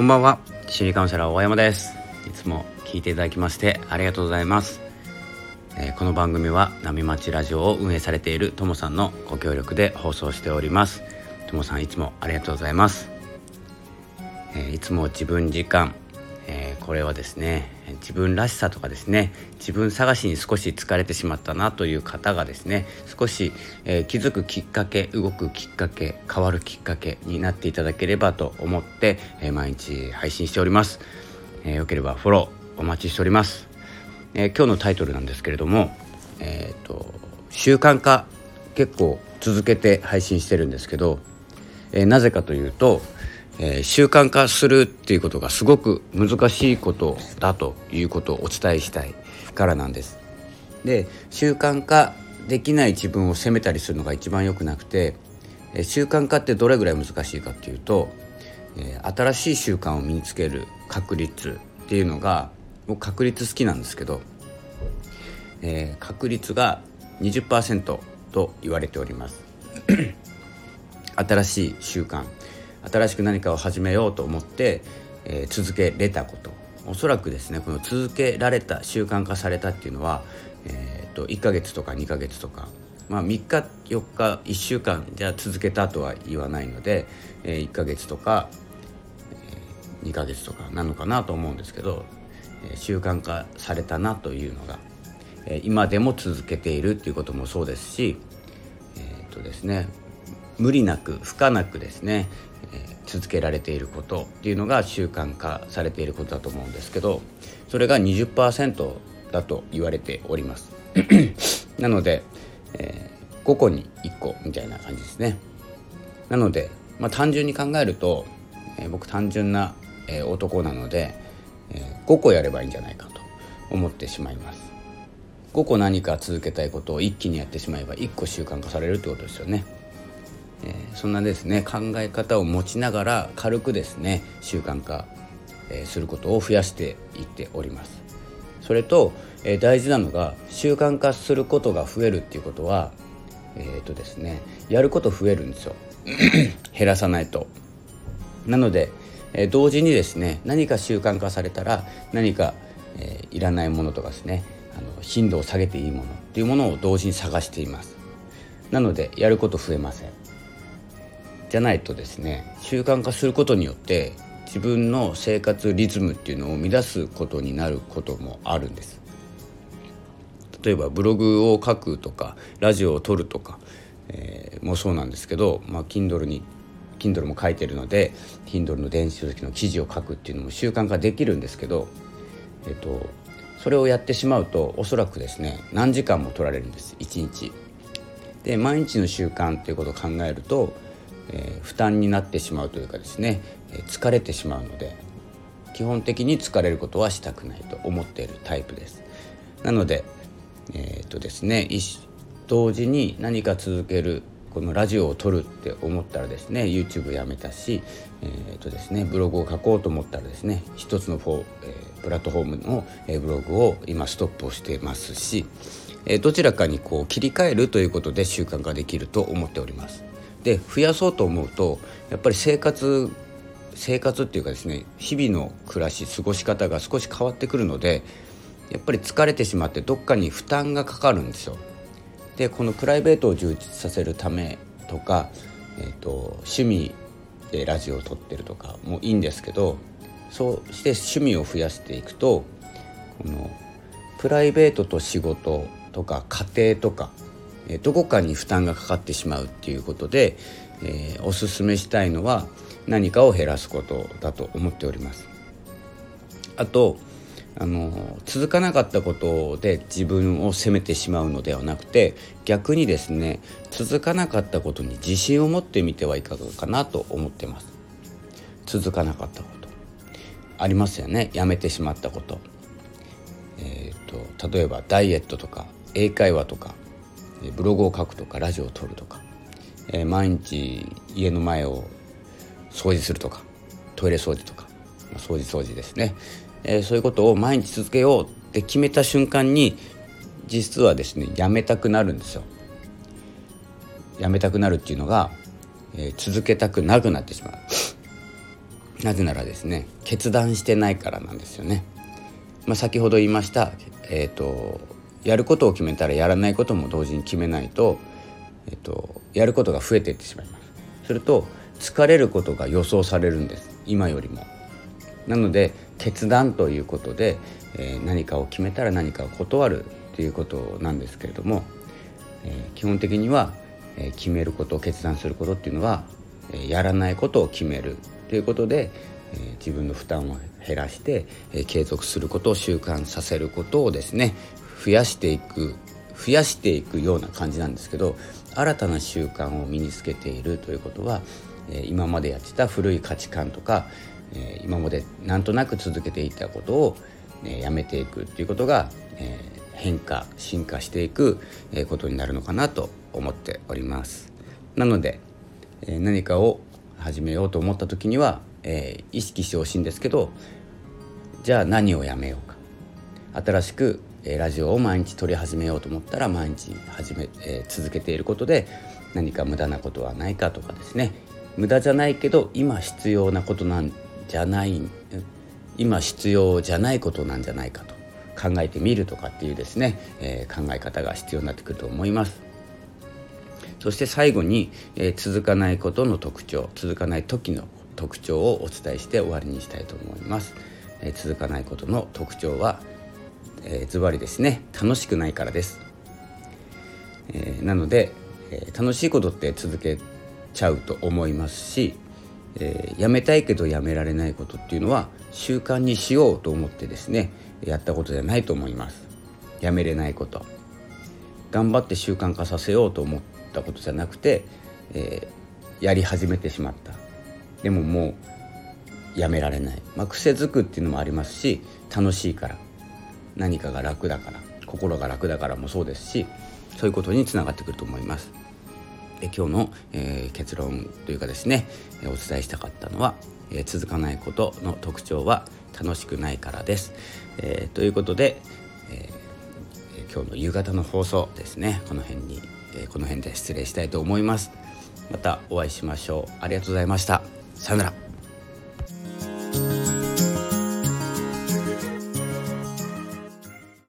こんばんは。心理カウンセラー大山です。いつも聞いていただきましてありがとうございます、えー、この番組は波町ラジオを運営されているともさんのご協力で放送しております。ともさんいつもありがとうございます、えー、いつも自分時間、これはですね自分らしさとかですね自分探しに少し疲れてしまったなという方がですね少し、えー、気づくきっかけ動くきっかけ変わるきっかけになっていただければと思って、えー、毎日配信しております、えよければフォローお待ちしております、え今日のタイトルなんですけれどもえっ、と習慣化結構続けて配信してるんですけど、えなぜかというとえー、習慣化するっていうことがすごく難しいことだということをお伝えしたいからなんです。で習慣化できない自分を責めたりするのが一番良くなくて、えー、習慣化ってどれぐらい難しいかっていうと、えー、新しい習慣を身につける確率っていうのが僕確率好きなんですけど、え、確率が20%と言われております。新しい習慣新しく何かを始めようと思って、えー、続けれたこと。おそらくですねこの続けられた習慣化されたっていうのは、えーと、1ヶ月とか2ヶ月とか、まあ、3日4日1週間じゃ続けたとは言わないので、えー、1ヶ月とか、えー、2ヶ月とかなのかなと思うんですけど、えー、習慣化されたなというのが、えー、今でも続けているっていうこともそうですしえっ、ー、とですね無理なく不可なくですね、続けられていることっていうのが習慣化されていることだと思うんですけどそれが20%だと言われております。なので、えー、5個に1個みたいな感じですね。なので、まあ、単純に考えると、えー、僕単純な、えー、男なので、え5個やればいいんじゃないかと思ってしまいます。5個何か続けたいことを一気にやってしまえば1個習慣化されるってことですよね。えー、そんなですね考え方を持ちながら軽くですね習慣化、えー、することを増やしていっております。それと、えー、大事なのが習慣化することが増えるっていうことはえっ、ー、とですねやること増えるんですよ。減らさないと。なので、えー、同時にですね何か習慣化されたら何か、えー、いらないものとかですねあの頻度を下げていいものっていうものを同時に探しています。なのでやること増えません。じゃないとですね習慣化することによって自分の生活リズムっていうのを乱すことになることもあるんです例えばブログを書くとかラジオを撮るとか、えー、もそうなんですけど、まあ、Kindle に Kindle も書いてるので Kindle の電子書籍の記事を書くっていうのも習慣化できるんですけど、えっと、それをやってしまうとおそらくですね何時間も取られるんです1日。で毎日の習慣っていうことを考えるとえー、負担になってしまうというかですね、えー、疲れてしまうので基本的に疲れることはしたくないと思っているタイプですなのでえー、っとですね同時に何か続けるこのラジオを撮るって思ったらですね YouTube やめたし、えーとですね、ブログを書こうと思ったらですね一つのフォー、えー、プラットフォームの、えー、ブログを今ストップをしてますし、えー、どちらかにこう切り替えるということで習慣化できると思っております。で増やそうと思うとやっぱり生活生活っていうかですね日々の暮らし過ごし方が少し変わってくるのでやっぱり疲れてしまってどっかに負担がかかるんですよ。でこのプライベートを充実させるためとか、えーと、趣味でラジオを撮ってるとかもいいんですけどそうして趣味を増やしていくとこのプライベートと仕事とか家庭とかどこかに負担がかかってしまうっていうことで、えー、おすすめしたいのは何かを減らすことだと思っております。あとあの続かなかったことで自分を責めてしまうのではなくて逆にですね続かなかったことに自信を持ってみてはいかがかなと思ってます。続かなかったこと。ありますよね。やめてしまったこと。えっ、ー、と例えばダイエットとか英会話とかブログを書くとかラジオを撮るとか、えー、毎日家の前を掃除するとかトイレ掃除とか、まあ、掃除掃除ですね、えー、そういうことを毎日続けようって決めた瞬間に実はですねやめたくなるんですよ。やめたくなるっていうのが、えー、続けたくなくなってしまう。なぜならですね決断してないからなんですよね。まあ、先ほど言いました、えーと、やることを決めたらやらないことも同時に決めないと,、えーと、やることが増えていってしまいます。すると疲れることが予想されるんです今よりも。なので決断ということで、えー、何かを決めたら何かを断るということなんですけれども、えー、基本的には、えー、決めること決断することっていうのは、えー、やらないことを決めるということで、えー、自分の負担を減らして、えー、継続することを習慣させることをですね増やしていく増やしていくような感じなんですけど新たな習慣を身につけているということは、え、今までやってた古い価値観とか、え、今までなんとなく続けていたことを、え、やめていくっていうことが、え、変化進化していく、ことになるのかなと思っております。なので、え、何かを始めようと思った時には、え、意識してほしいんですけどじゃあ何をやめようか新しく、えー、ラジオを毎日撮り始めようと思ったら毎日始め、えー、続けていることで何か無駄なことはないかとかですね無駄じゃないけど今必要なことなんじゃない今必要じゃないことなんじゃないかと考えてみるとかっていうですね、えー、考え方が必要になってくると思います。そして最後に、えー、続かないことの特徴続かない時の特徴をお伝えして終わりにしたいと思います、えー、続かないことの特徴は、えズバリですね。楽しくないからです、えー、なので、え楽しいことって続けちゃうと思いますし、えやめたいけどやめられないことっていうのは習慣にしようと思ってですねやったことじゃないと思います。やめれないこと。頑張って習慣化させようと思ったことじゃなくて、えー、やり始めてしまった。でももうやめられない、まあ、癖づくっていうのもありますし楽しいから。何かが楽だから心が楽だからもそうですしそういうことにつながってくると思います。で今日の、えー、結論というかですねお伝えしたかったのは、えー、続かないことの特徴は楽しくないからです。えー、ということで、え、今日の夕方の放送ですねこの辺に、え、この辺で失礼したいと思います。またお会いしましょう。ありがとうございました。さよなら。